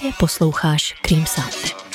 Právě posloucháš Cream Sound.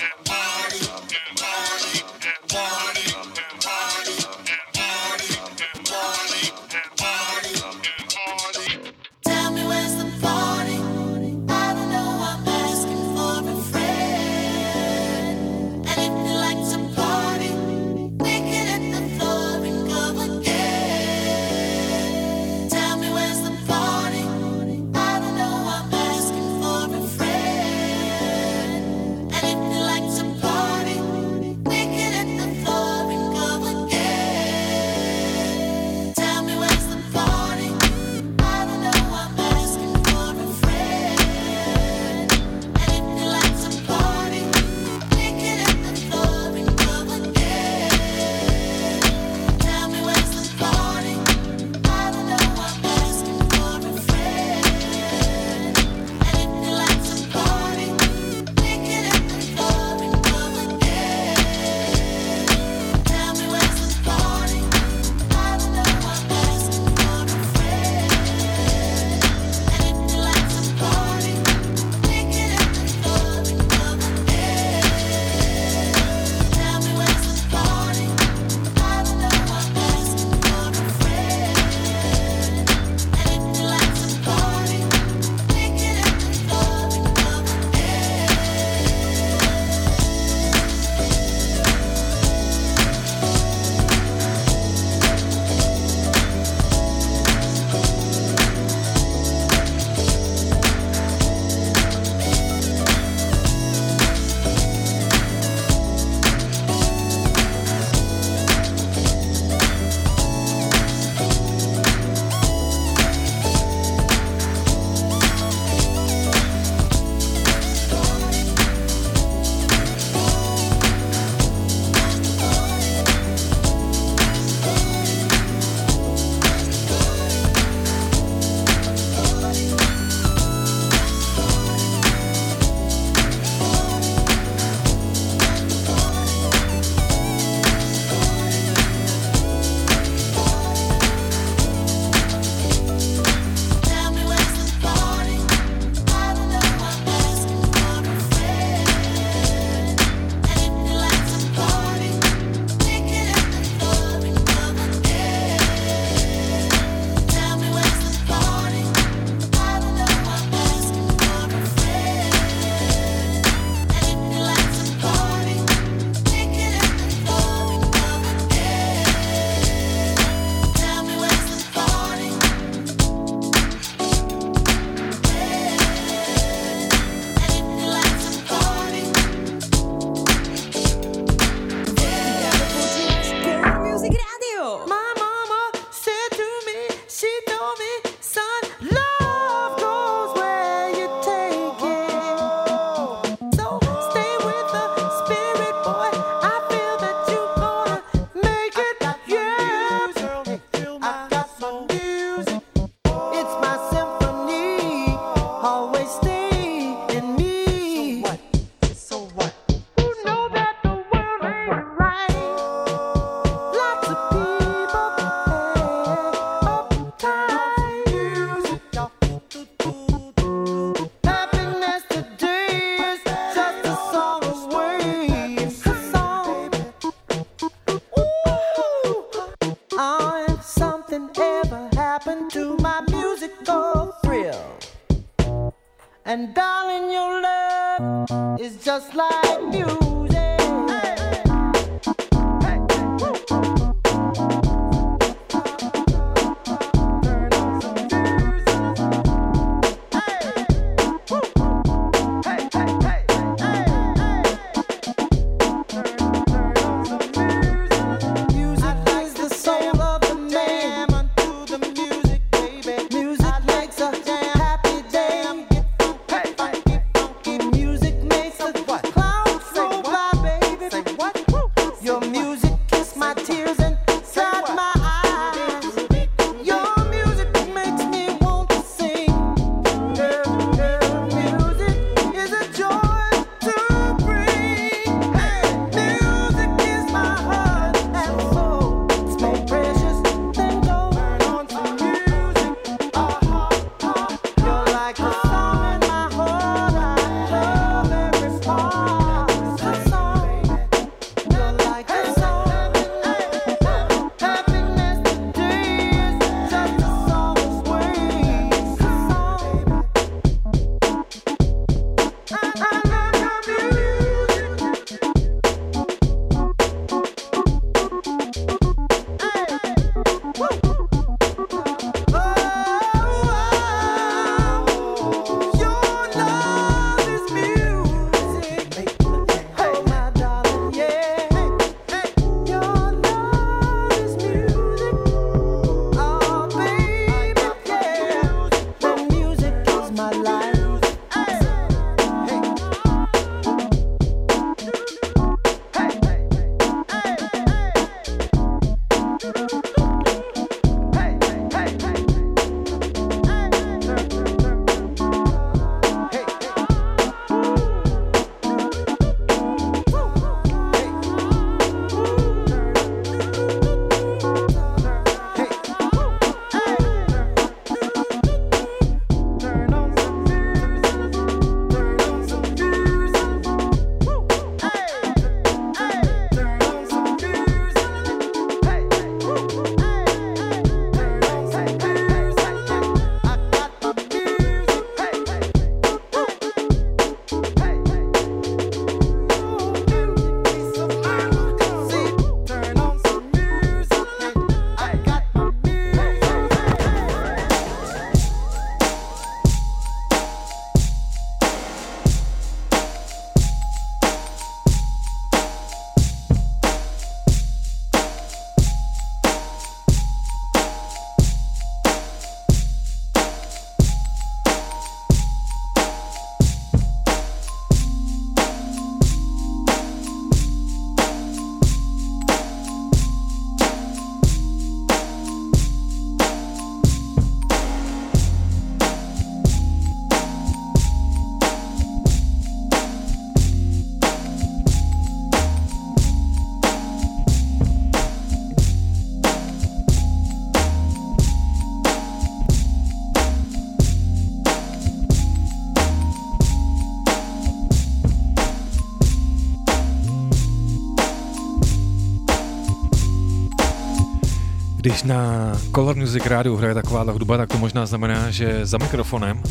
Když na Color Music rádiu hraje taková hudba, tak to možná znamená, že za mikrofonem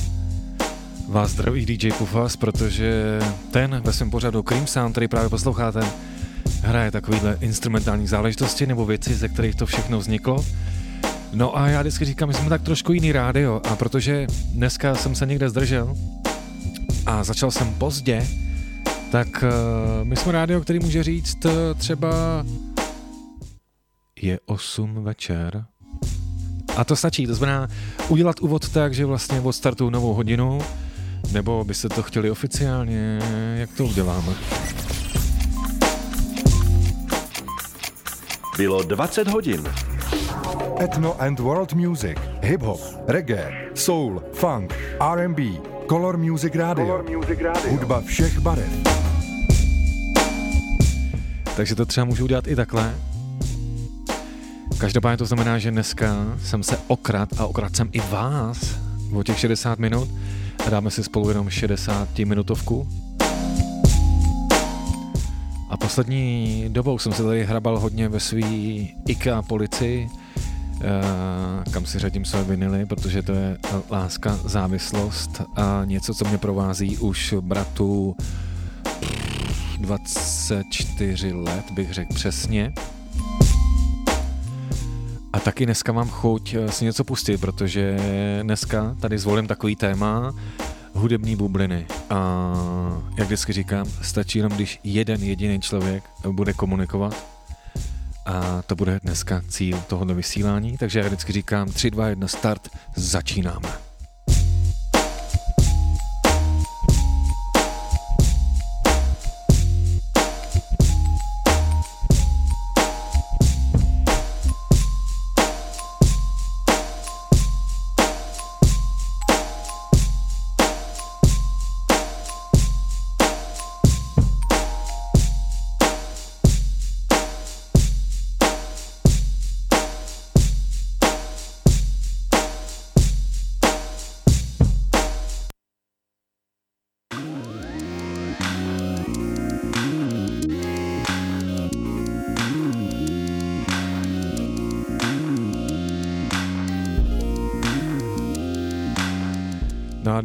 vás zdraví DJ Pufas, protože ten ve svém pořadu Cream Sound, který právě posloucháte, hraje takovýhle instrumentální záležitosti nebo věci, ze kterých to všechno vzniklo. No a já vždycky říkám, že jsme tak trošku jiný rádio a protože dneska jsem se někde zdržel a začal jsem pozdě, tak uh, my jsme rádio, který může říct uh, třeba je 8 večer. A to stačí, to znamená udělat úvod tak, že vlastně odstartuju novou hodinu, nebo byste to chtěli oficiálně, jak to uděláme? Bylo 20 hodin. Ethno and World Music, hip-hop, reggae, soul, funk, R&B, Color Music Radio. Color Music Radio. Hudba všech barev. Takže to třeba můžu udělat i takhle. Každopádně to znamená, že dneska jsem se okrad a okrad jsem i vás o těch 60 minut dáme si spolu jenom 60 minutovku. A poslední dobou jsem se tady hrabal hodně ve svý IKEA policii, eh, kam si řadím své vinily, protože to je láska, závislost a něco, co mě provází už bratu 24 let, bych řekl přesně. A taky dneska mám chuť eh, si něco pustit, protože dneska tady zvolím takový téma hudební bubliny. A jak vždycky říkám, stačí jenom, když jeden jediný člověk bude komunikovat. A to bude dneska cíl tohoto vysílání, takže já vždycky říkám 3, 2, 1, start, začínáme.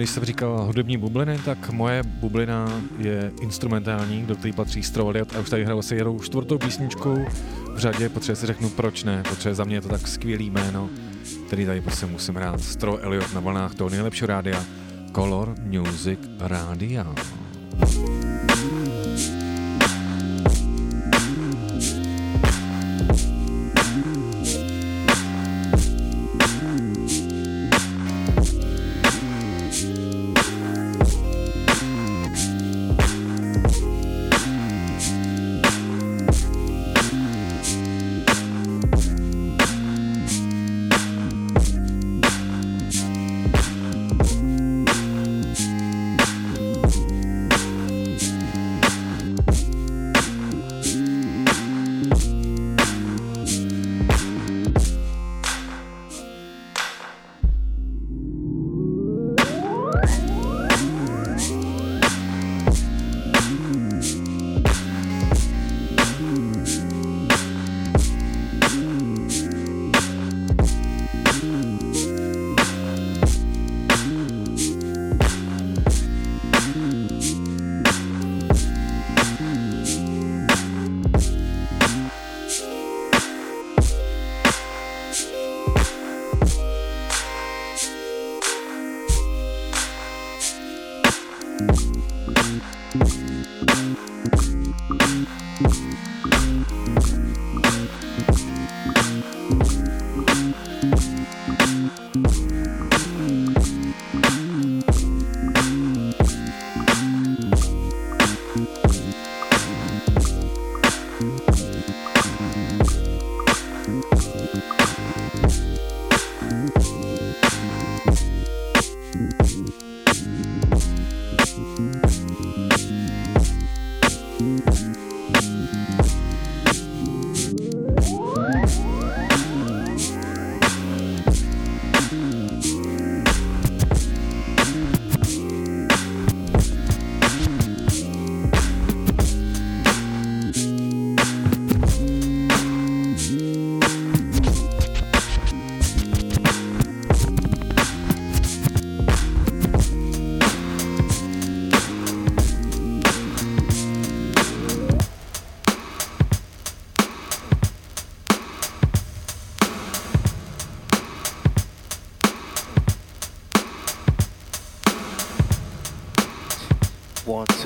Když jsem říkal hudební bubliny, tak moje bublina je instrumentální, do které patří Stroeliot a už tady hraju asi jedou čtvrtou písničku v řadě, protože si řeknu proč ne, protože za mě je to tak skvělý jméno, který tady prostě musím hrát. Stro Elliot na vlnách toho nejlepšího rádia, Color Music Radio. One,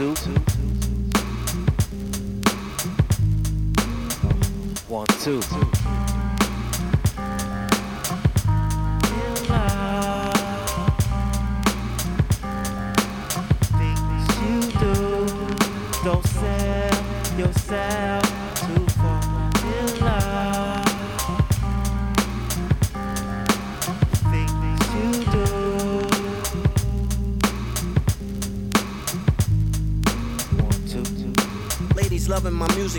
two. One, two.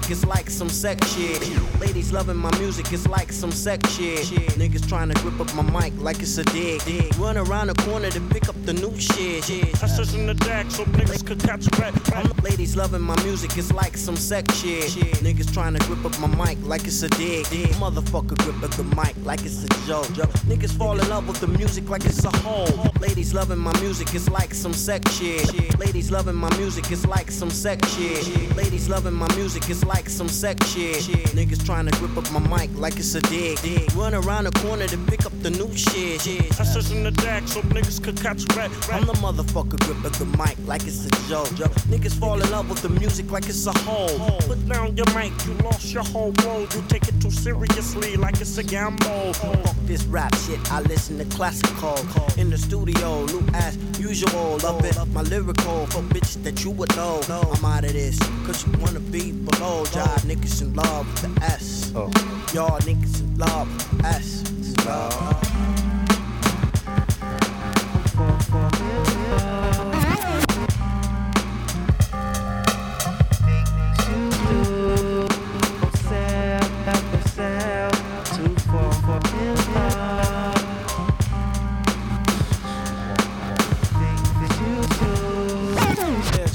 Music, it's like some sex shit. Ladies loving my music, it's like some sex shit. Niggas trying to grip up my mic like it's a dig. Run around the corner to pick up the new shit. I in the deck so niggas could catch a. Ladies loving my music, it's like some sex shit. Niggas trying to grip up my mic like it's a dick. dig. Motherfucker grip up the mic like it's a joke. Niggas fall in love with the music like it's a hole. Ladies loving my music, it's like some sex shit. Ladies loving my music, it's like some sex shit. Ladies loving my music, it's like some sex shit. Niggas trying to grip up my mic like it's a dig. Run around the corner to pick up the new shit. I search in the deck so niggas could catch rat. I'm the motherfucker grip up the mic like it's a joke. Niggas fall in love with the music like it's a hole. Put down your mic, you lost your whole world. You take it too seriously like it's a gamble. Fuck this rap shit, I listen to classical. In the studio, loop as usual. Love it, my lyrical for bitches that you would know. I'm out of this, cause you wanna be below. Oh. Y'all niggas in love with the S. Y'all niggas in love with the S.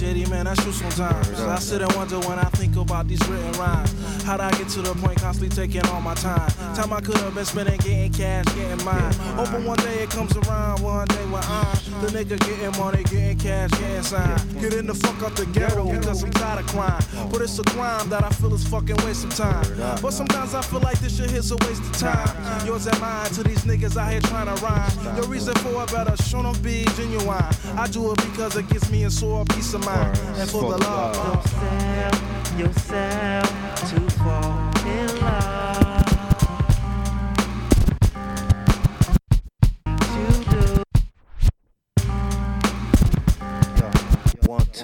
JD, man, that's true sometimes. I sit and wonder when I think about these written rhymes. How'd I get to the point constantly taking all my time? Time I could have been spending getting cash, getting mine. Hoping one day it comes around, one day when I'm the nigga getting money, getting cash, getting signed. Getting the fuck out the ghetto because I'm tired of crime. But it's a crime that I feel is fucking waste of time. But sometimes I feel like this shit is a waste of time. Yours and mine to these niggas out here trying to rhyme. Your reason for it better show them be genuine. I do it because it gives me a sore peace of mind. And for the love. Don't sell yourself too far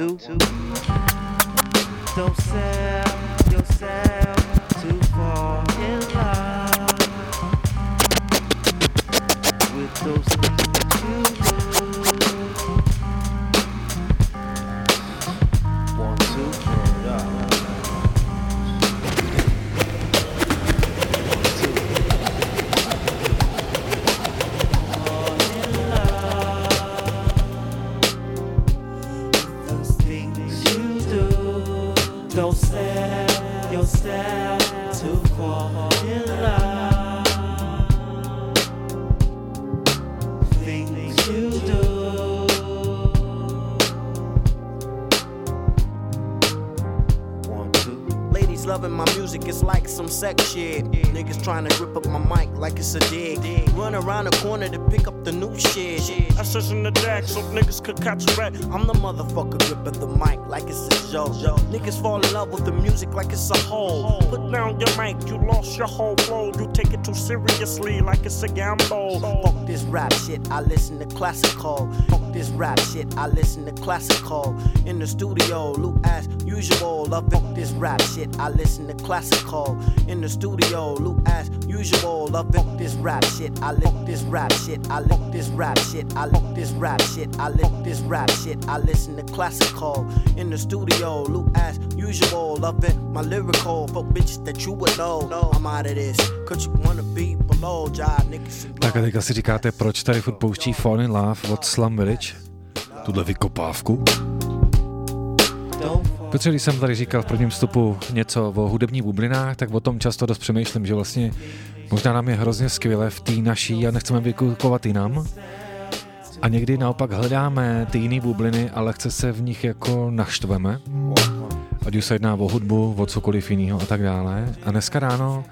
Don't sell. Niggas could catch a rat. I'm the motherfucker gripping the mic like it's a joke. Niggas fall in love with the music like it's a hole. Put down your mic, you lost your whole flow. You take it too seriously like it's a gamble. Fuck this rap shit, I listen to classical. Fuck this rap shit, I listen to classical. In the studio, loop as usual. Fuck this rap shit, I listen to classical. In the studio, loop as usual. Love it. Fuck this rap shit, I lick this rap shit, I lick this rap shit, I lick this rap shit, I lick this rap shit, I listen to classical. In the studio, loop as usual. Love it. My lyrical for bitches that you would know. I'm out of this, cause you wanna be below. Job niggas. in Tak a teďka si říkáte, proč tady furt pouští Fall in Love od Slum Village? Tuhle vykopávku. Protože když jsem tady říkal v prvním vstupu něco o hudebních bublinách, tak o tom často dost přemýšlím, že vlastně možná nám je hrozně skvěle v té naší a nechceme vykupovat jinam. A někdy naopak hledáme ty jiné bubliny, ale chce se v nich jako naštveme. Ať už se jedná o hudbu, o cokoliv jiného a tak dále. A dneska ráno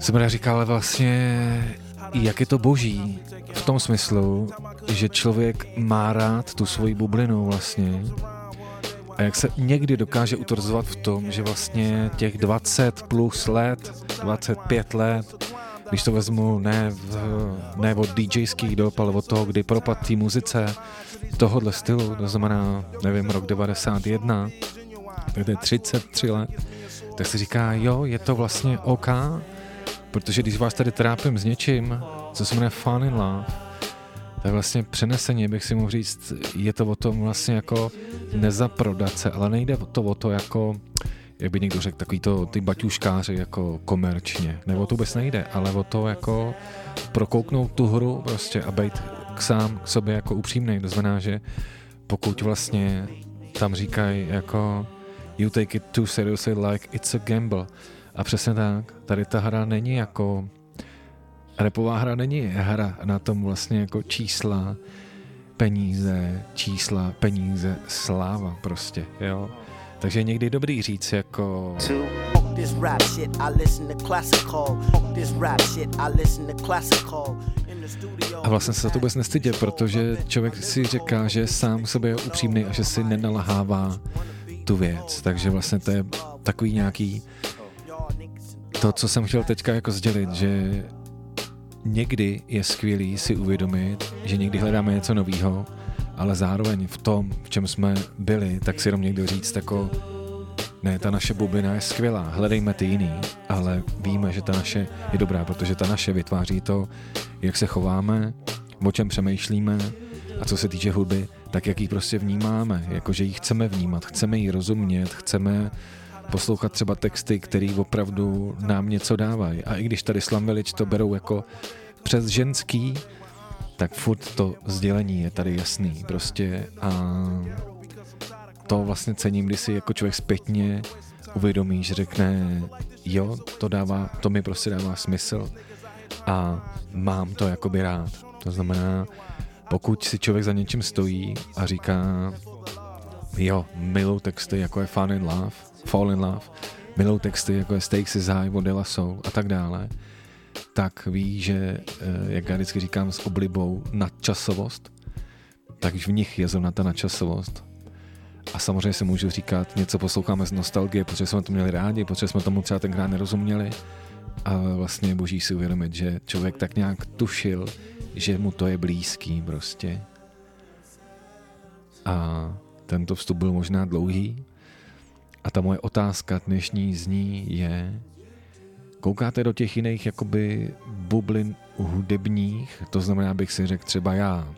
jsem říkal, ale vlastně jak je to boží v tom smyslu, že člověk má rád tu svoji bublinu vlastně a jak se někdy dokáže utvrzovat v tom, že vlastně těch 20 plus let, 25 let, když to vezmu ne, v, ne od DJských dob, ale od toho, kdy propad té muzice tohohle stylu, to znamená, nevím, rok 91, tak to je 33 let, tak si říká, jo, je to vlastně OK, protože když vás tady trápím s něčím, co se jmenuje Fun in Love, tak vlastně přeneseně bych si mohl říct, je to o tom vlastně jako nezaprodat se, ale nejde to o to jako, jak by někdo řekl, takový to, ty baťuškáři jako komerčně, nebo to vůbec nejde, ale o to jako prokouknout tu hru prostě a být k sám k sobě jako upřímný, to znamená, že pokud vlastně tam říkají jako you take it too seriously like it's a gamble. A přesně tak, tady ta hra není jako repová hra není hra na tom vlastně jako čísla, peníze, čísla, peníze, sláva prostě, jo. Takže je někdy dobrý říct jako a vlastně se za to vůbec nestydě, protože člověk si říká, že sám sobě je upřímný a že si nenalahává tu věc. Takže vlastně to je takový nějaký to, co jsem chtěl teďka jako sdělit, že někdy je skvělý si uvědomit, že někdy hledáme něco nového, ale zároveň v tom, v čem jsme byli, tak si jenom někdo říct jako ne, ta naše bublina je skvělá, hledejme ty jiný, ale víme, že ta naše je dobrá, protože ta naše vytváří to, jak se chováme, o čem přemýšlíme a co se týče hudby, tak jak ji prostě vnímáme, jakože ji chceme vnímat, chceme ji rozumět, chceme poslouchat třeba texty, které opravdu nám něco dávají. A i když tady Slam Village to berou jako přes ženský, tak furt to sdělení je tady jasný prostě a to vlastně cením, když si jako člověk zpětně uvědomí, že řekne, jo, to dává, to mi prostě dává smysl a mám to jakoby rád. To znamená, pokud si člověk za něčím stojí a říká, jo, milou texty, jako je Fall in Love, Fall in Love, milou texty, jako je Stakes is High od De La Soul a tak dále, tak ví, že, eh, jak já vždycky říkám s oblibou, nadčasovost, tak v nich je zrovna ta nadčasovost. A samozřejmě si můžu říkat, něco posloucháme z nostalgie, protože jsme to měli rádi, protože jsme tomu třeba tenkrát nerozuměli. A vlastně je boží si uvědomit, že člověk tak nějak tušil, že mu to je blízký prostě. A tento vstup byl možná dlouhý. A ta moje otázka dnešní zní je, koukáte do těch jiných jakoby bublin hudebních, to znamená, bych si řekl třeba já,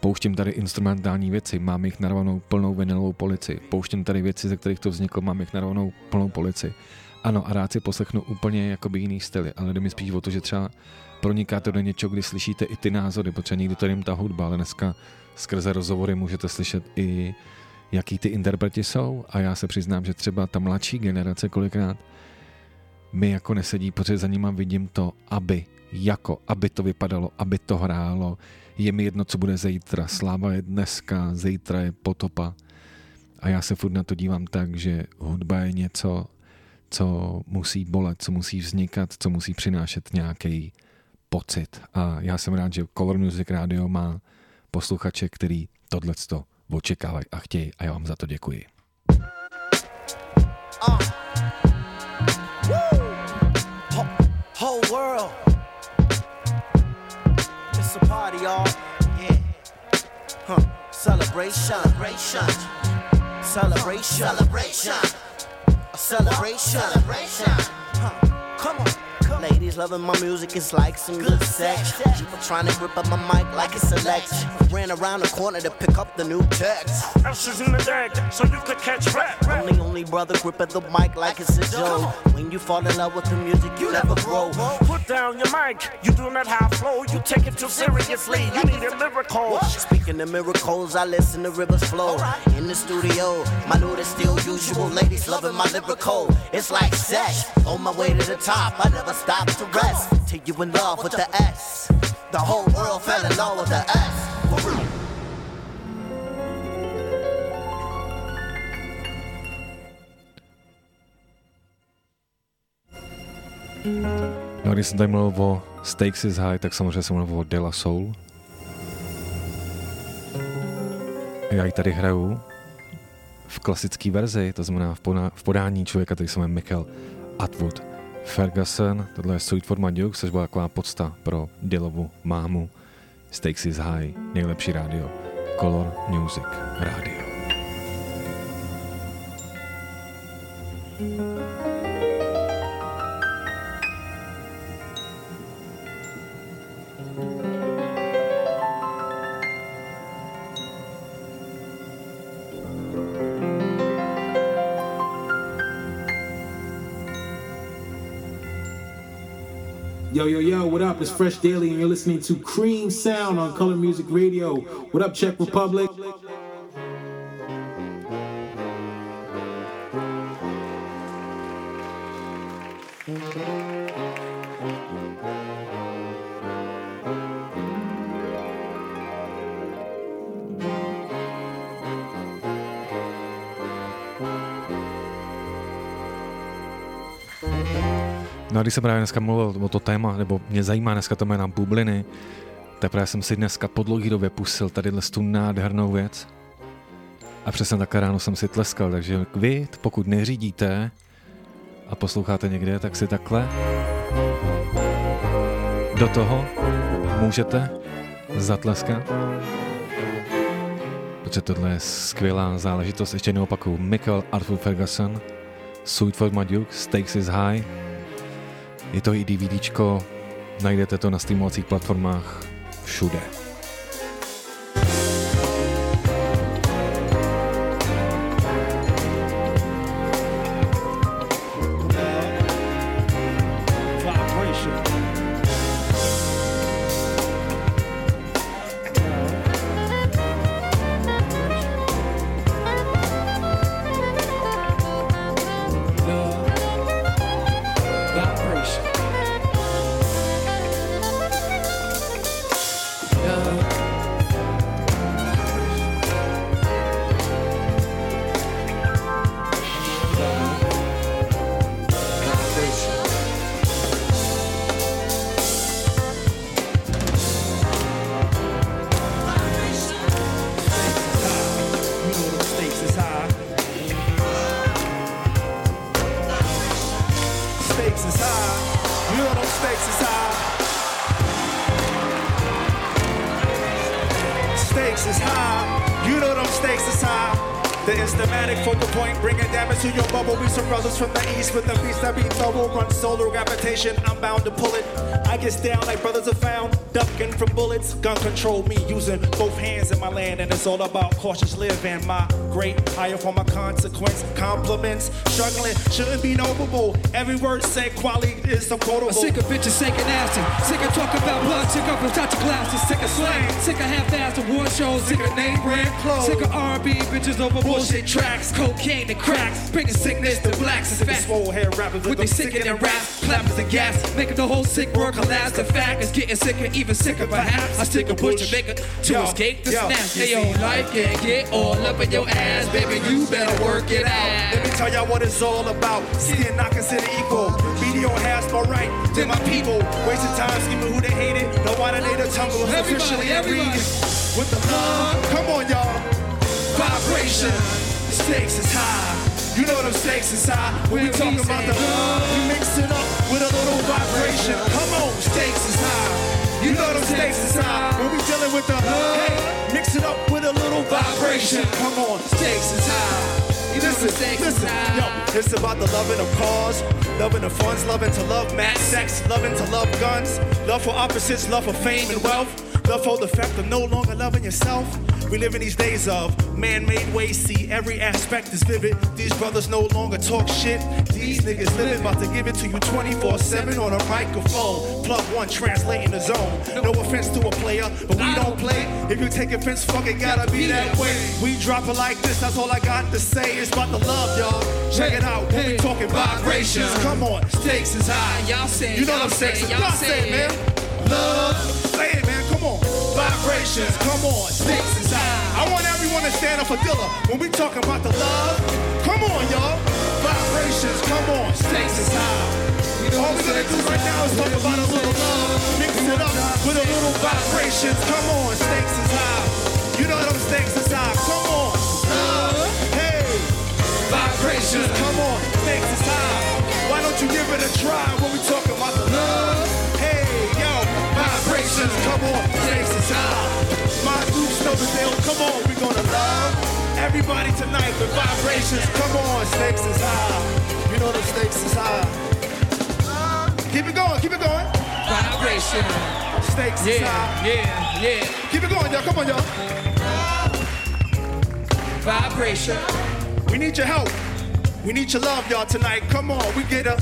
pouštím tady instrumentální věci, mám jich narvanou plnou vinilovou polici, pouštím tady věci, ze kterých to vzniklo, mám jich narvanou plnou polici. Ano, a rád si poslechnu úplně jakoby jiný styly, ale jde mi spíš o to, že třeba pronikáte do něčeho, kdy slyšíte i ty názory, protože někdy to je jen ta hudba, ale dneska skrze rozhovory můžete slyšet i jaký ty interpreti jsou a já se přiznám, že třeba ta mladší generace kolikrát mi jako nesedí, protože za nima vidím to, aby, jako, aby to vypadalo, aby to hrálo. Je mi jedno, co bude zítra. Sláva je dneska, zítra je potopa. A já se furt na to dívám tak, že hudba je něco, co musí bolet, co musí vznikat, co musí přinášet nějaký pocit. A já jsem rád, že Color Music Radio má posluchače, který tohleto očekávají a chtějí a já vám za to děkuji. Uh. Whole world. It's a party, y'all. Yeah. Huh. Celebration. Celebration. Celebration. Celebration. A celebration. Celebration. Huh. Come on. Ladies loving my music, it's like some good sex. People trying to grip up my mic like it's a Lex. Ran around the corner to pick up the new text. Ashes in the deck, so you could catch rap. I'm the only brother gripping the mic like it's a joke. When you fall in love with the music, you never grow. Put down your mic, you do not have flow. You take it too seriously, you need a miracle. Speaking of miracles, I listen to rivers flow. In the studio, my mood is still usual. Ladies loving my lyrical. It's like sex. On my way to the top, I never stop to rest. Till you in love with the S. The whole world fell in love with the S. No a když jsem tady mluvil o Stakes is High, tak samozřejmě jsem mluvil o De La Soul. Já ji tady hraju v klasické verzi, to znamená v podání člověka, který se jmenuje Michael Atwood Ferguson. Tohle je Sweet for My což byla taková podsta pro Dylovu mámu. Stakes is High, nejlepší rádio. Color Music Radio. Yo, yo, yo, what up? It's Fresh Daily, and you're listening to Cream Sound on Color Music Radio. What up, Czech Republic? No a když jsem právě dneska mluvil o to téma, nebo mě zajímá dneska to jména bubliny, teprve jsem si dneska po dlouhý době pusil tady tu nádhernou věc. A přesně takhle ráno jsem si tleskal, takže vy, pokud neřídíte a posloucháte někde, tak si takhle do toho můžete zatleskat. Protože tohle je skvělá záležitost. Ještě jednou opakuju. Michael Arthur Ferguson, Sweet for My Duke, Stakes is High. Je to i DVDčko, najdete to na streamovacích platformách všude. Stakes is high. You know them stakes is high. The instamatic focal point, bringing damage to your bubble. We some brothers from the east with the beats that be double. Run solar gravitation, I'm bound to pull it. I get down like brothers are found, ducking from bullets. Gun control me using both hands in my land, and it's all about cautious living. My great higher for my consequence. Compliments, struggling shouldn't be noble. Every word said, quality is so quotable. I'm sick of bitches shaking nasty. Sick of talking about blood. Sick of Versace glasses. Sick of slang. Sick of half-assed award shows. Sick of name brand clothes. Sick of R&B bitches over bullshit tracks. Cocaine and cracks. Bringing sickness to blacks and Sick swole hair rappers With they sickening raps, clappers and gas, making the whole sick world collapse. The fact is getting sicker, even sicker perhaps. I stick a push to make it to Yo, escape the yo, snap. Hey yo, see- life can get all up in your ass, baby. You better work it out. Let me tell y'all what it's all about. Skin not considered equal. Media has more right than my people. Wasting time scheming who they hated. No why they the tumble officially everybody. everybody. With the love. Come on, y'all. Vibration, stakes is high. You know them stakes is high. When we When talking about the love, we mix it up with a little vibration. Come on, stakes is high. You know them stakes is high. When we dealing with the hey, mix it up with a little vibration. Come on, Stakes is high. You Listen, listen, yo, it's about the loving of cause, loving the funds, loving to love mad sex, loving to love guns, love for opposites, love for fame and wealth, love for the fact of no longer loving yourself. We live in these days of man-made ways, see every aspect is vivid. These brothers no longer talk shit. These niggas living, about to give it to you 24-7 on a microphone. Plug one, translating the zone. No offense to a player, but we don't play. If you take offense, fuck it, gotta be that way. We drop it like this, that's all I got to say. It's about the love, y'all. Check it out, when we talking vibrations. Come on, stakes is high. Y'all say, You know y'all them stakes. say, Y'all say man. Love. Say it, man. Come on vibrations. Come on, stakes is high. I want everyone to stand up for Dilla when we talking about the love. Come on, y'all. Vibrations. Come on, stakes is high. All we gonna do right now is talk about a little love. Mix it up with a little vibrations. Come on, stakes is high. You know them stakes is high. Come on. Love. Hey. Vibrations. Come on, stakes is high. Why don't you give it a try when we talking about the love? Since come on, today's the high. My groups know the deal. Come on, we gonna love everybody tonight. The vibrations. Come on, stakes is high. You know the stakes is high. Keep it going. Keep it going. Vibration. Stakes yeah, is high. Yeah, yeah. Keep it going, y'all. Come on, y'all. Vibration. We need your help. We need your love, y'all, tonight. Come on, we get a.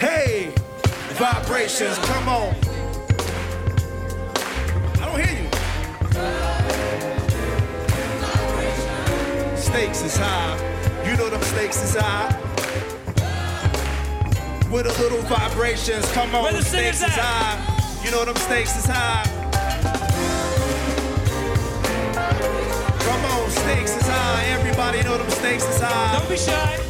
Hey, vibrations, come on. Stakes is high. You know them stakes is high. With a little vibrations. Come on, Where the stakes is high. You know them stakes is high. Come on, stakes is high. Everybody know them stakes is high. Don't be shy.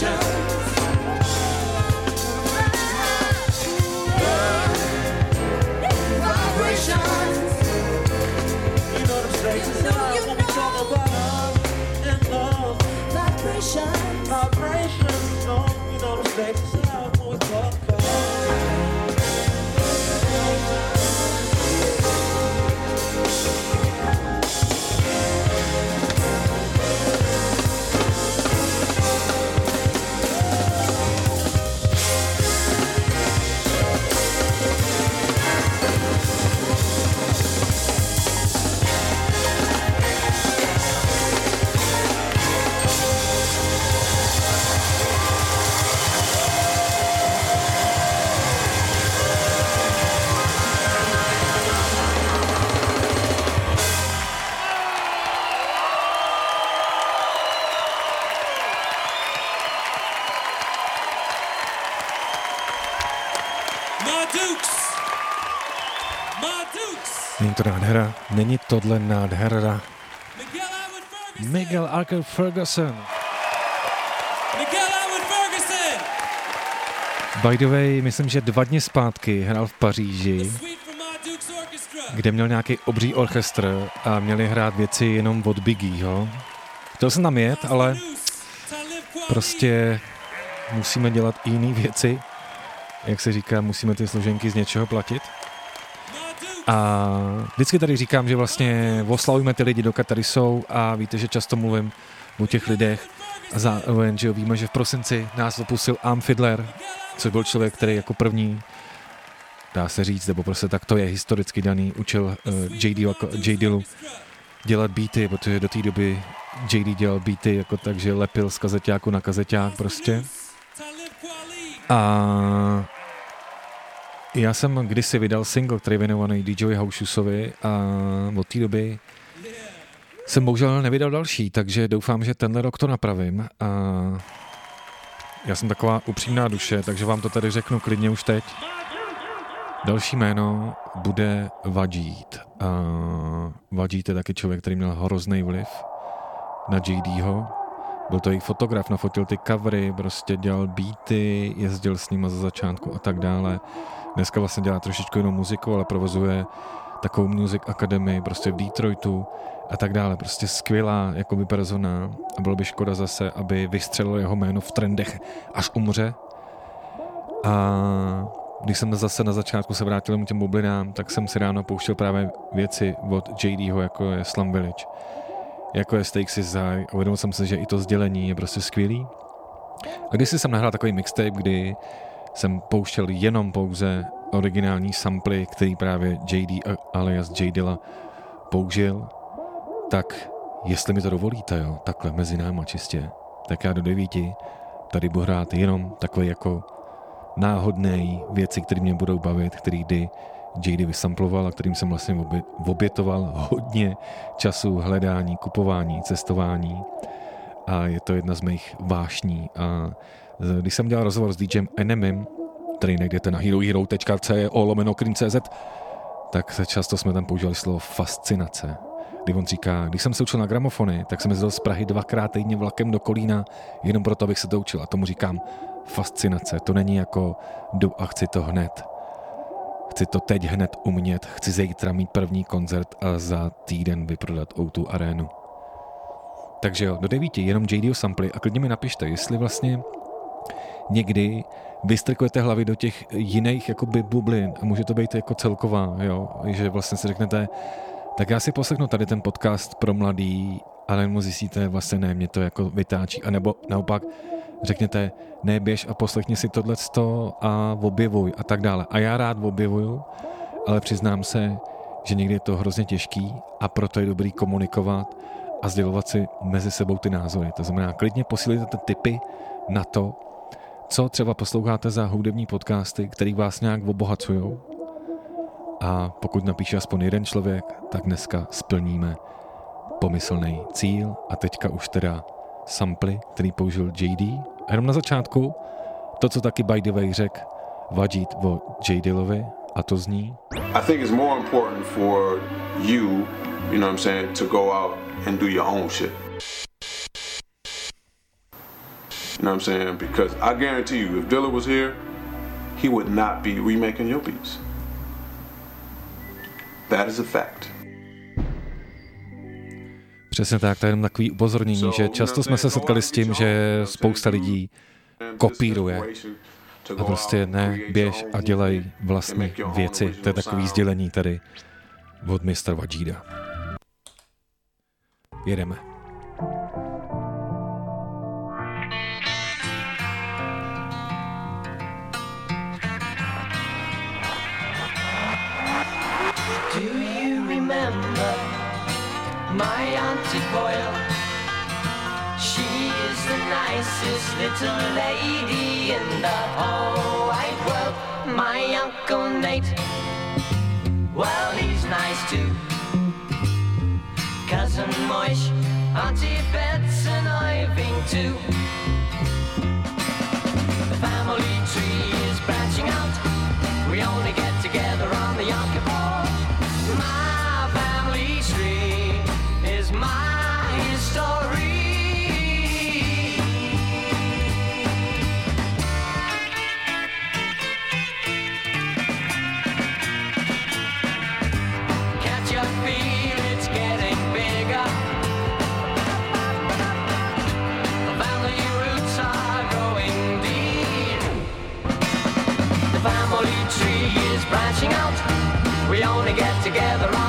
You to nádhera? Není tohle nádhera? Miguel Allen Ferguson. Miguel Ferguson. By the way, myslím, že dva dny zpátky hrál v Paříži, kde měl nějaký obří orchestr a měli hrát věci jenom od Biggieho. Chtěl jsem tam jet, ale prostě musíme dělat jiné věci. Jak se říká, musíme ty složenky z něčeho platit. A vždycky tady říkám, že vlastně oslavujeme ty lidi, dokud tady jsou a víte, že často mluvím o těch lidech a zároveň, že víme, že v prosinci nás opustil Am Fiddler, což byl člověk, který jako první dá se říct, nebo prostě tak to je historicky daný, učil uh, JD, jako, JDilu dělat beaty, protože do té doby JD dělal beaty jako tak, že lepil z kazeťáku na kazeťák prostě. A já jsem kdysi vydal single, který je věnovaný DJ Haushusovi a od té doby jsem bohužel nevydal další, takže doufám, že tenhle rok to napravím. A já jsem taková upřímná duše, takže vám to tady řeknu klidně už teď. Další jméno bude Vajít. A Vajít je taky člověk, který měl hrozný vliv na JDho. Byl to i fotograf, nafotil ty covery, prostě dělal beaty, jezdil s nima za začátku a tak dále. Dneska vlastně dělá trošičku jinou muziku, ale provozuje takovou Music Academy prostě v Detroitu a tak dále. Prostě skvělá jakoby persona a bylo by škoda zase, aby vystřelil jeho jméno v trendech, až umře. A když jsem zase na začátku se vrátil k těm bublinám, tak jsem si ráno pouštěl právě věci od JDho, jako je Slum Village, jako je Stakes is High uvědomil jsem se, že i to sdělení je prostě skvělý. A když jsem nahrál takový mixtape, kdy jsem pouštěl jenom pouze originální samply, který právě JD alias J Dilla použil, tak jestli mi to dovolíte, jo, takhle mezi náma čistě, tak já do devíti tady budu hrát jenom takový jako náhodné věci, které mě budou bavit, který kdy JD vysamploval a kterým jsem vlastně obě- obětoval hodně času hledání, kupování, cestování. A je to jedna z mých vášní a když jsem dělal rozhovor s DJem Enemim, který najdete na herohero.co lomeno CZ, tak se často jsme tam používali slovo fascinace. Kdy on říká, když jsem se učil na gramofony, tak jsem jezdil z Prahy dvakrát týdně vlakem do Kolína, jenom proto, abych se to učil. A tomu říkám fascinace. To není jako jdu a chci to hned. Chci to teď hned umět, chci zítra mít první koncert a za týden vyprodat O2 arénu. Takže jo, do devíti jenom JDO samply a klidně mi napište, jestli vlastně někdy vystrkujete hlavy do těch jiných jakoby bublin a může to být jako celková, jo, že vlastně si řeknete, tak já si poslechnu tady ten podcast pro mladý, ale mu zjistíte, vlastně ne, mě to jako vytáčí, anebo naopak řekněte, ne, běž a poslechni si tohle a objevuj a tak dále. A já rád objevuju, ale přiznám se, že někdy je to hrozně těžký a proto je dobrý komunikovat a sdělovat si mezi sebou ty názory. To znamená, klidně posílíte ty tipy na to, co třeba posloucháte za hudební podcasty, který vás nějak obohacují. A pokud napíše aspoň jeden člověk, tak dneska splníme pomyslný cíl a teďka už teda samply, který použil JD. A jenom na začátku to, co taky by the way řek Vajid o J. Dillovi, a to zní I think it's more important for you, you know what I'm saying, to go out and do your own shit. You know what I'm saying? Because I guarantee you, if Dilla was here, he would not be remaking your beats. That is a fact. Přesně tak, to je jenom takový upozornění, že často jsme se setkali s tím, že spousta lidí kopíruje a prostě ne, běž a dělej vlastní věci. To je takový sdělení tady od mistra Vajida. Jedeme. My Auntie Boyle? She is the nicest little lady in the whole wide world. My Uncle Nate, well, he's nice too. Cousin Moish, Auntie Bets and Irving too. Branching out. We only get together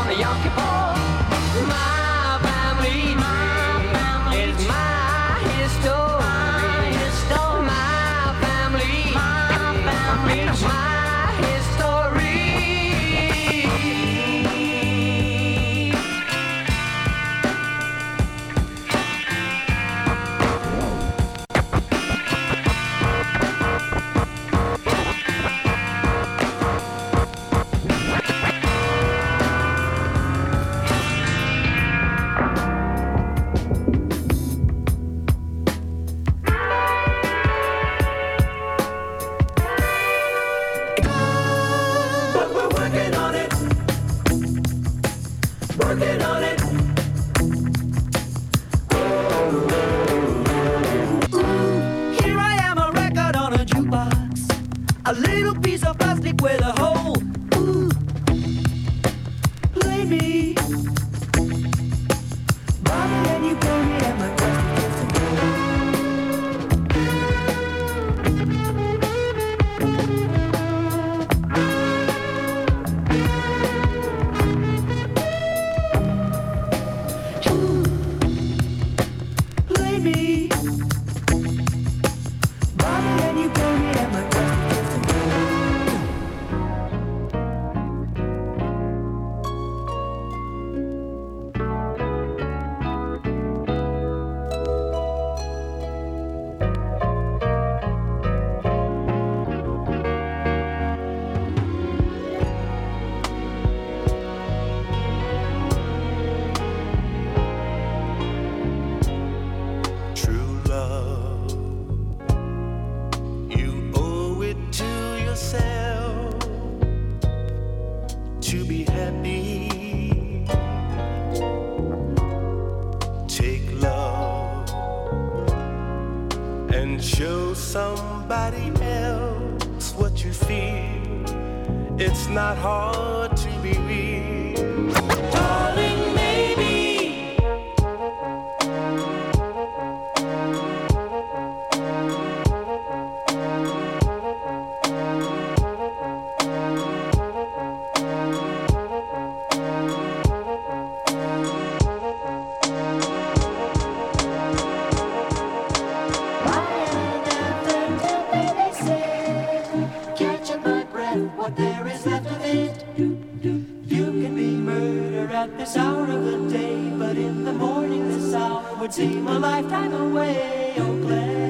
of the day. But in the morning, this hour would seem a lifetime away. Oh, Claire,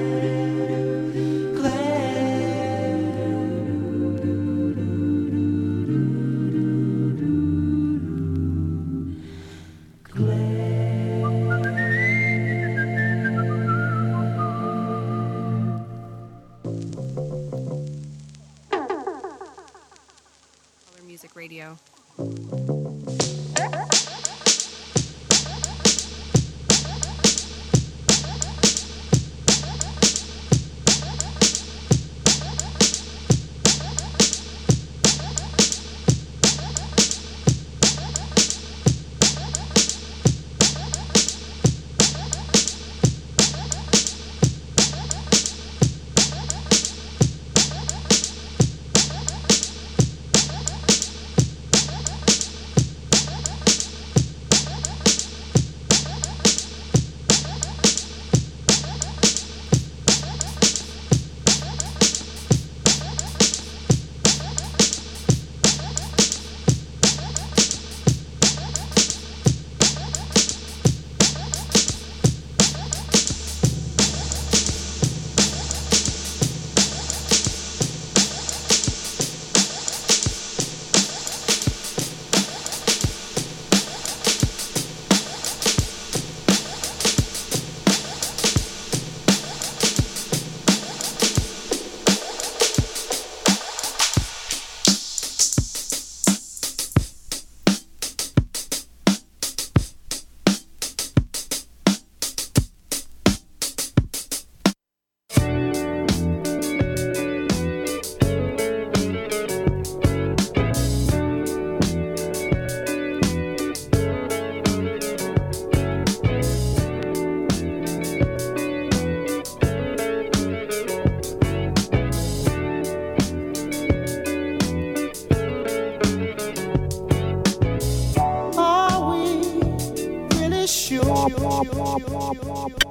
pop pop pop pop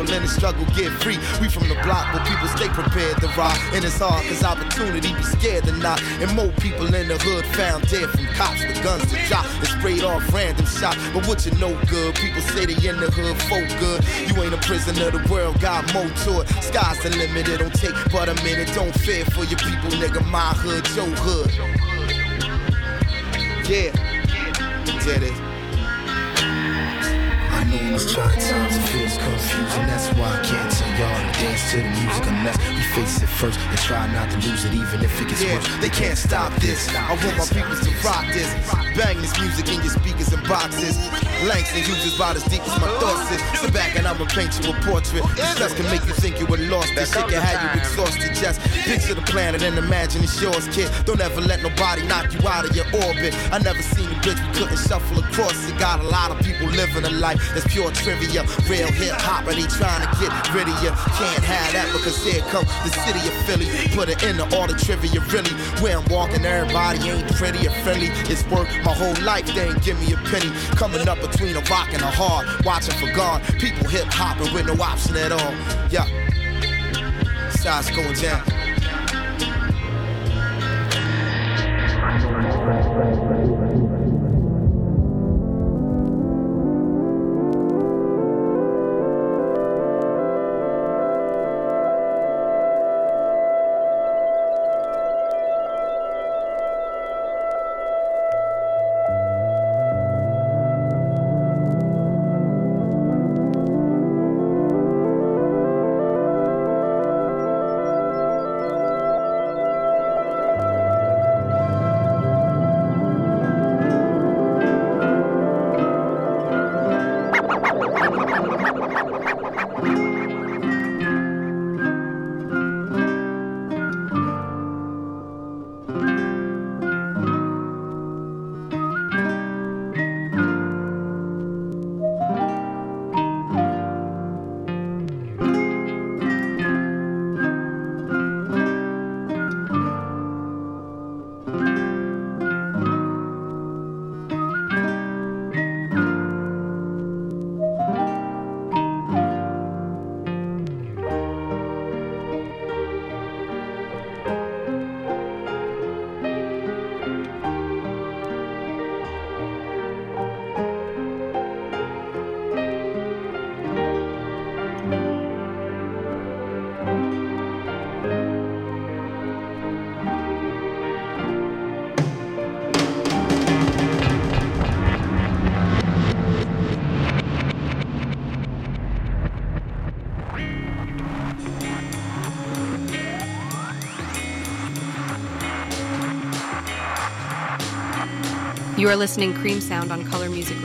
people in the struggle get free. We from the block where people stay prepared to rock. And it's hard cause opportunity be scared to knock. And more people in the hood found dead from cops with guns to drop and sprayed off random shot. But what you know good, people say they in the hood folk good. You ain't a prisoner, the world got more to it. Sky's the limit, it don't take but a minute. Don't fear for your people, nigga. My hood, your hood. Yeah, did it. I in these trying times it feels confusing. That's why I can't tell y'all to dance to the music unless we face it first and try not to lose it, even if it gets Yeah, worse. they can't stop this. I want my people to rock this. Bang this music in your speakers and boxes. Langston uses about as deep as my thoughts is. Sit back and I'ma paint you a portrait. This stress can make you think you were lost. This shit can have you exhausted. Just picture the planet and imagine it's yours, kid. Don't ever let nobody knock you out of your orbit. I never seen bitch we couldn't shuffle across it. Got a lot of people living a life that's pure trivia. Real hip hop, and they trying to get rid of you. Can't have that because here come the city of Philly. Put it in the all the trivia, really. Where I'm walking, everybody ain't pretty or friendly. It's work my whole life, they ain't give me a penny. Coming up between a rock and a hard, watching for God. People hip hopping with no option at all. Yeah. Shots going down. You are listening Cream Sound on Color Music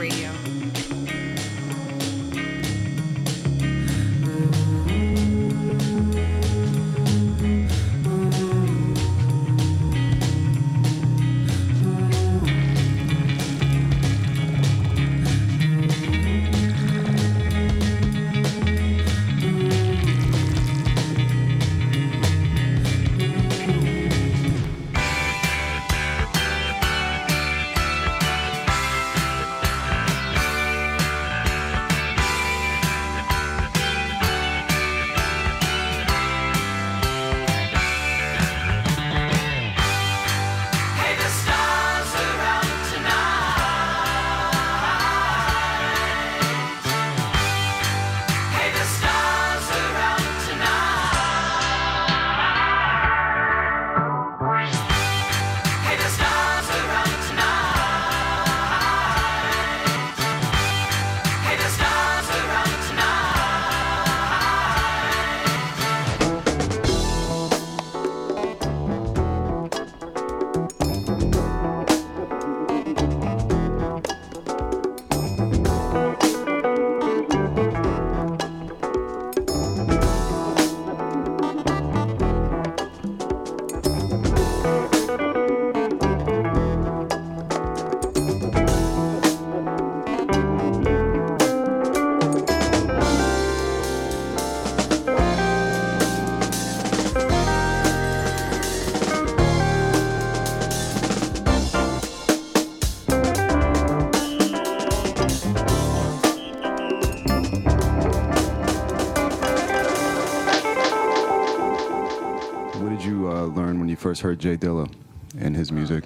first heard Jay Dilla and his music?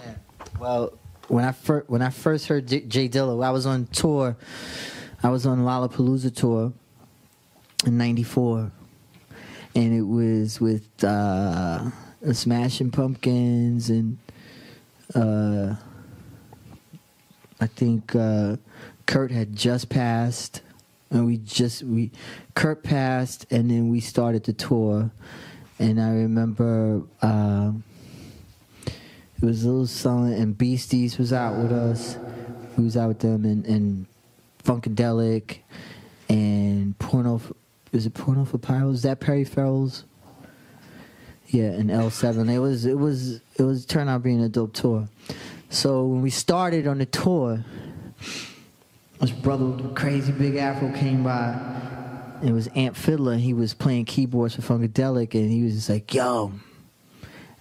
Well, when I first when I first heard J- Jay Dilla, I was on tour. I was on Lollapalooza tour in '94, and it was with uh, Smashing Pumpkins and uh, I think uh, Kurt had just passed, and we just we Kurt passed, and then we started the tour, and I remember um it was little silent, and Beasties was out with us. We was out with them, and and Funkadelic, and Porno. Is it Porno for Pyros? That Perry Farrell's? Yeah, and L seven. It was it was it was turned out being a dope tour. So when we started on the tour, this brother with crazy big afro came by. It was Amp Fiddler. He was playing keyboards for Funkadelic, and he was just like, "Yo,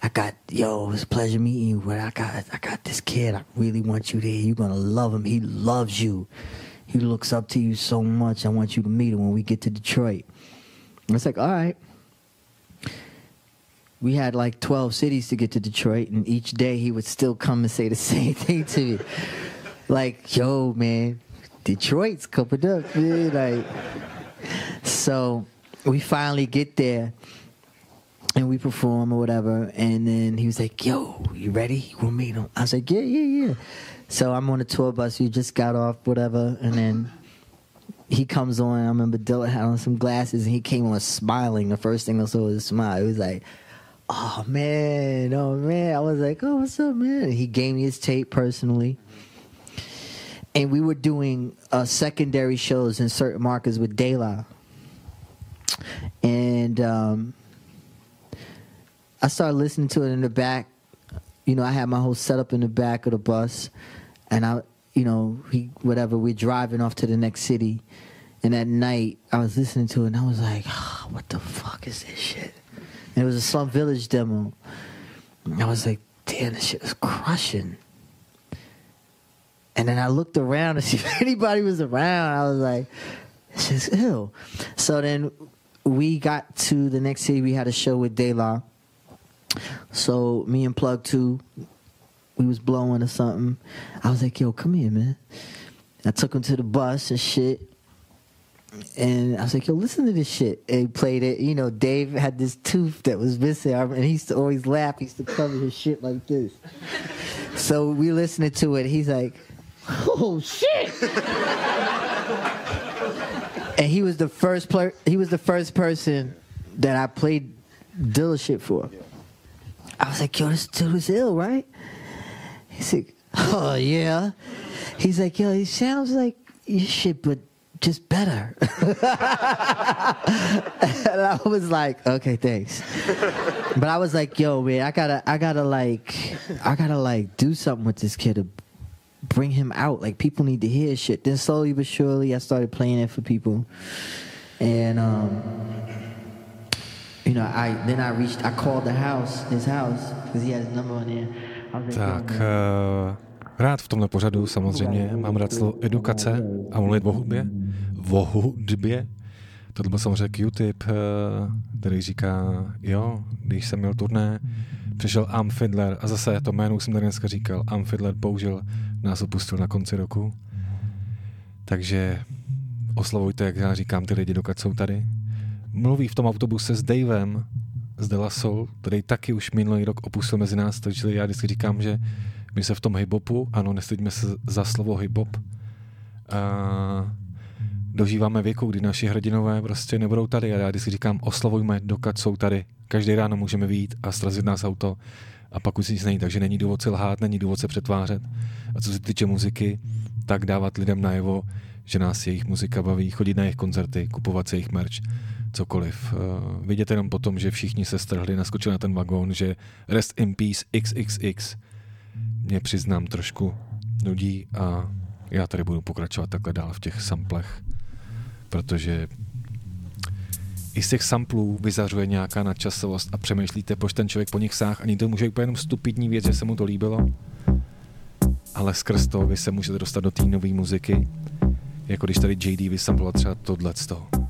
I got yo, it was a pleasure meeting you, but I got I got this kid. I really want you there. You're gonna love him. He loves you. He looks up to you so much. I want you to meet him when we get to Detroit." I was like, "All right." We had like 12 cities to get to Detroit, and each day he would still come and say the same thing to me. like, yo, man, Detroit's coming up, man. Like, so we finally get there and we perform or whatever. And then he was like, yo, you ready? To meet him? I was like, yeah, yeah, yeah. So I'm on a tour bus. You just got off, whatever. And then he comes on. I remember Dylan had on some glasses and he came on smiling. The first thing I saw was a smile. He was like, oh, man, oh, man. I was like, oh, what's up, man? And he gave me his tape personally and we were doing uh, secondary shows in certain markets with De La. And um, I started listening to it in the back. You know, I had my whole setup in the back of the bus, and I, you know, he whatever. We're driving off to the next city, and at night I was listening to it, and I was like, "Ah, "What the fuck is this shit?" And it was a Slum Village demo. And I was like, "Damn, this shit was crushing." And then I looked around to see if anybody was around. I was like, this is ill. So then we got to the next city. We had a show with De La. So me and Plug 2, we was blowing or something. I was like, yo, come here, man. I took him to the bus and shit. And I was like, yo, listen to this shit. And he played it. You know, Dave had this tooth that was missing. And he used to always laugh. He used to cover his shit like this. So we listening to it. He's like, oh, shit. and he was the first player. He was the first person that I played Dilla shit for. I was like, yo, this dude was ill, right? He's like, oh yeah. He's like, yo, he sounds like your shit, but just better. and I was like, okay, thanks. But I was like, yo, man, I gotta, I gotta like, I gotta like do something with this kid to bring him out. Like people need to hear shit. Then slowly but surely, I started playing it for people, and um, you know, I then I reached, I called the house, his house, because he had his number on Tak, eh, rád v tomhle pořadu samozřejmě, mám rád slovo edukace a mluvit o hudbě. O hudbě. Tohle byl samozřejmě Q-tip, eh, který říká, jo, když jsem měl turné, přišel Am Fiddler a zase to jméno jsem tady dneska říkal, Am Fiddler bohužel nás opustil na konci roku. Takže oslovujte, jak já říkám, ty lidi, dokud jsou tady. Mluví v tom autobuse s Davem z De La Soul, který taky už minulý rok opustil mezi nás, takže já vždycky říkám, že my se v tom hiphopu, ano, nestydíme se za slovo hiphop, dožíváme věku, kdy naši hrdinové prostě nebudou tady a já vždycky říkám, oslovujme, dokud jsou tady. Každý ráno můžeme vyjít a srazit nás auto a pak už nic není, takže není důvod si lhát, není důvod se přetvářet. A co se týče muziky, tak dávat lidem najevo, že nás jejich muzika baví, chodit na jejich koncerty, kupovat si jejich merch, cokoliv. Uh, vidět jenom potom, že všichni se strhli, naskočili na ten vagón, že Rest in Peace XXX mě přiznám trošku nudí a já tady budu pokračovat takhle dál v těch samplech, protože i z těch samplů vyzařuje nějaká nadčasovost a přemýšlíte, proč ten člověk po nich sáh. Ani to může být jenom stupidní věc, že se mu to líbilo, ale skrz to vy se můžete dostat do té nové muziky, jako když tady JD vysamploval třeba tohle z toho.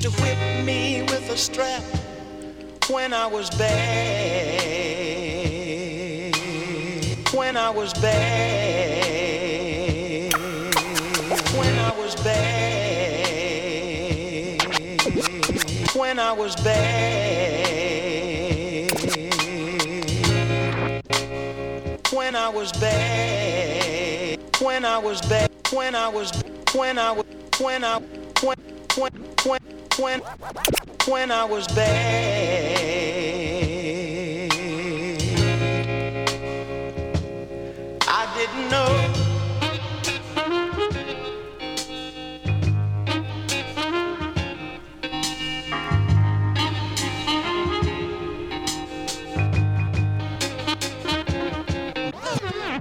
To whip me with a strap when I was bad. When I was bad. When I was bad. When I was bad. When I was bad. When I was bad. When I was when I was when I when when I was bad. I didn't know.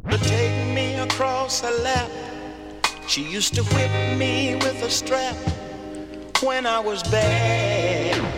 To take me across her lap. She used to whip me with a strap when I was bad.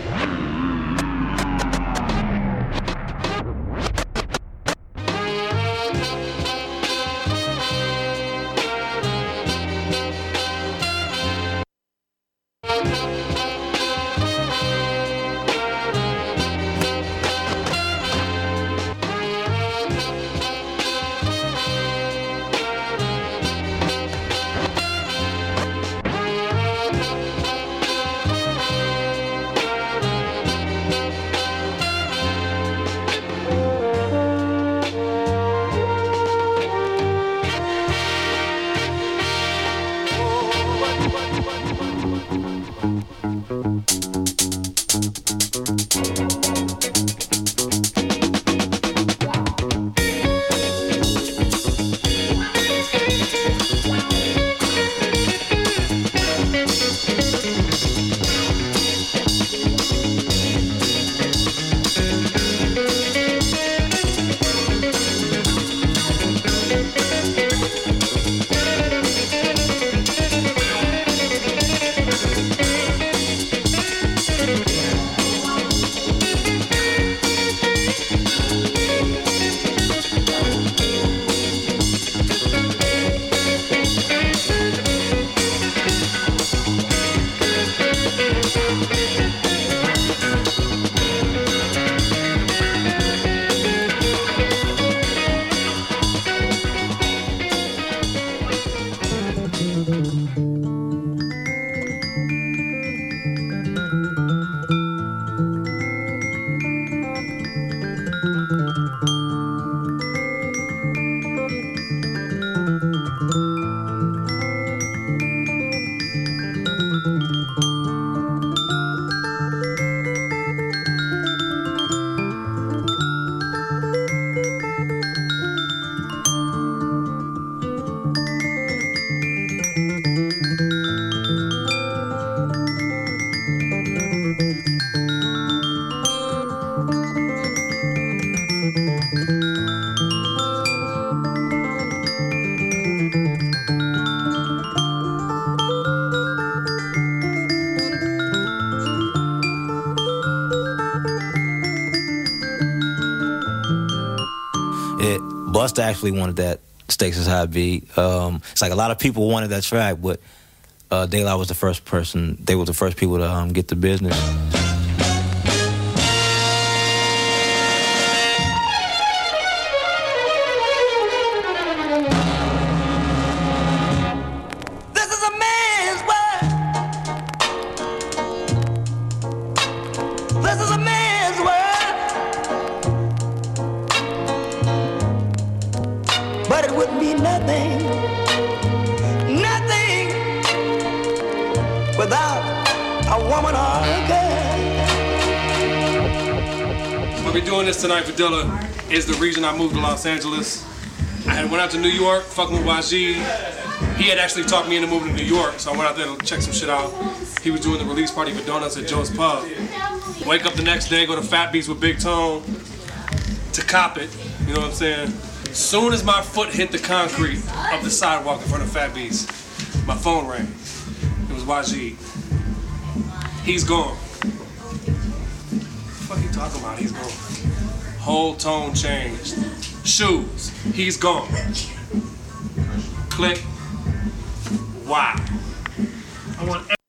Actually wanted that Stakes is High beat. Um, it's like a lot of people wanted that track, but uh, La was the first person. They were the first people to um, get the business. Tonight for Dilla is the reason I moved to Los Angeles. I had went out to New York, fucking with YG. He had actually talked me into moving to New York, so I went out there to check some shit out. He was doing the release party for Donuts at Joe's Pub. Wake up the next day, go to Fat Beats with Big Tone to cop it. You know what I'm saying? Soon as my foot hit the concrete of the sidewalk in front of Fat Beats, my phone rang. It was YG. He's gone. What the fuck you talking about? He's gone. Whole tone changed. Shoes. He's gone. Click. Why? I want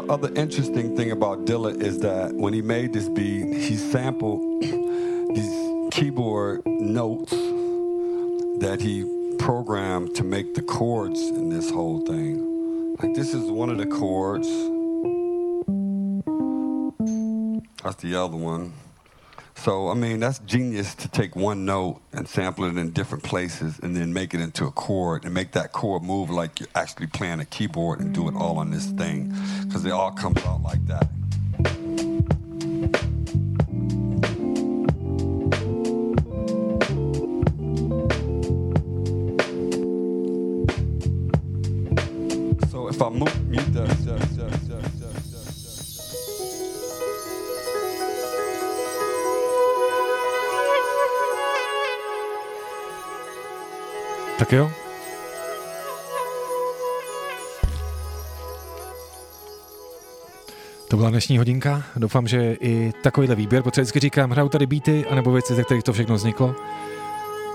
the other interesting thing about Dilla is that when he made this beat, he sampled these keyboard notes that he programmed to make the chords in this whole thing. Like this is one of the chords. That's the other one. So I mean that's genius to take one note and sample it in different places and then make it into a chord and make that chord move like you're actually playing a keyboard and do it all on this thing because it all comes out like that. So if I move, Tak jo. To byla dnešní hodinka. Doufám, že i takovýhle výběr, protože vždycky říkám, hraju tady beaty, anebo věci, ze kterých to všechno vzniklo.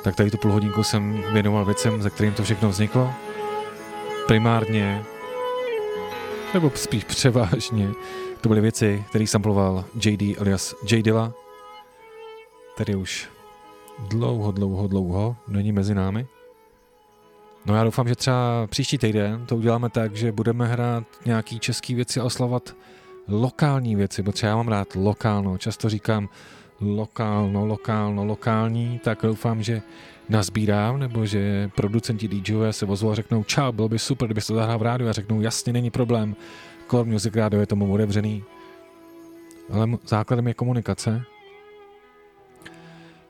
Tak tady tu půl hodinku jsem věnoval věcem, ze kterým to všechno vzniklo. Primárně, nebo spíš převážně, to byly věci, které samploval JD alias J Dilla, který už dlouho, dlouho, dlouho není mezi námi. No já doufám, že třeba příští týden to uděláme tak, že budeme hrát nějaký český věci a oslovat lokální věci, protože já mám rád lokálno. Často říkám lokálno, lokálno, lokální, tak doufám, že nazbírám, nebo že producenti DJové se ozvou a řeknou čau, bylo by super, kdyby to zahrál v rádiu a řeknou jasně, není problém, Core Music Radio je tomu otevřený. Ale základem je komunikace.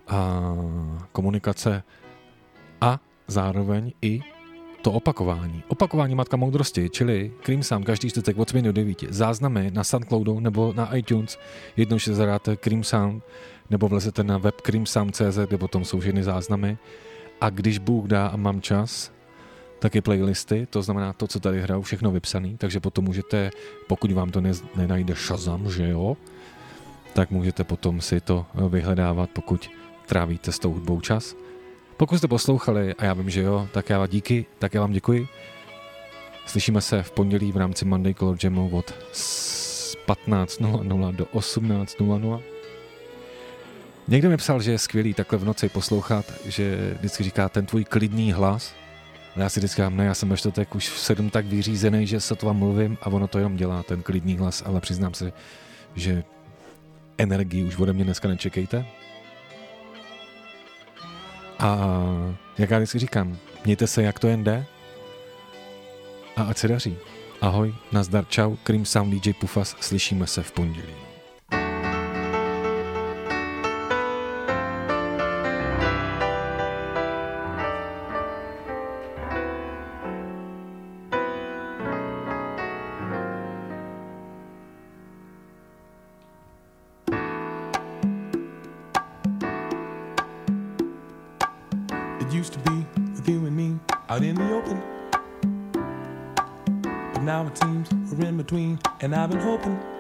A komunikace a zároveň i to opakování. Opakování matka moudrosti, čili Cream Sound každý čtvrtek od 7 do 9. Záznamy na Soundcloudu nebo na iTunes. Jednou, že zadáte Cream Sound nebo vlezete na web creamsound.cz, kde potom jsou všechny záznamy. A když Bůh dá a mám čas, tak je playlisty, to znamená to, co tady hraju, všechno vypsaný, takže potom můžete, pokud vám to ne, nenajde Shazam, že jo, tak můžete potom si to vyhledávat, pokud trávíte s tou hudbou čas. Pokud jste poslouchali, a já vím, že jo, tak já vám díky, tak já vám děkuji. Slyšíme se v pondělí v rámci Monday Color Jamu od 15.00 do 18.00. Někdo mi psal, že je skvělý takhle v noci poslouchat, že vždycky říká ten tvůj klidný hlas. A já si vždycky říkám, ne, já jsem ještě tak už v sedm tak vyřízený, že se to vám mluvím a ono to jenom dělá, ten klidný hlas, ale přiznám se, že energii už ode mě dneska nečekejte. A jak já vždycky říkám, mějte se, jak to jen jde a ať se daří. Ahoj, nazdar, čau, Cream Sound DJ Pufas, slyšíme se v pondělí. And I've been hoping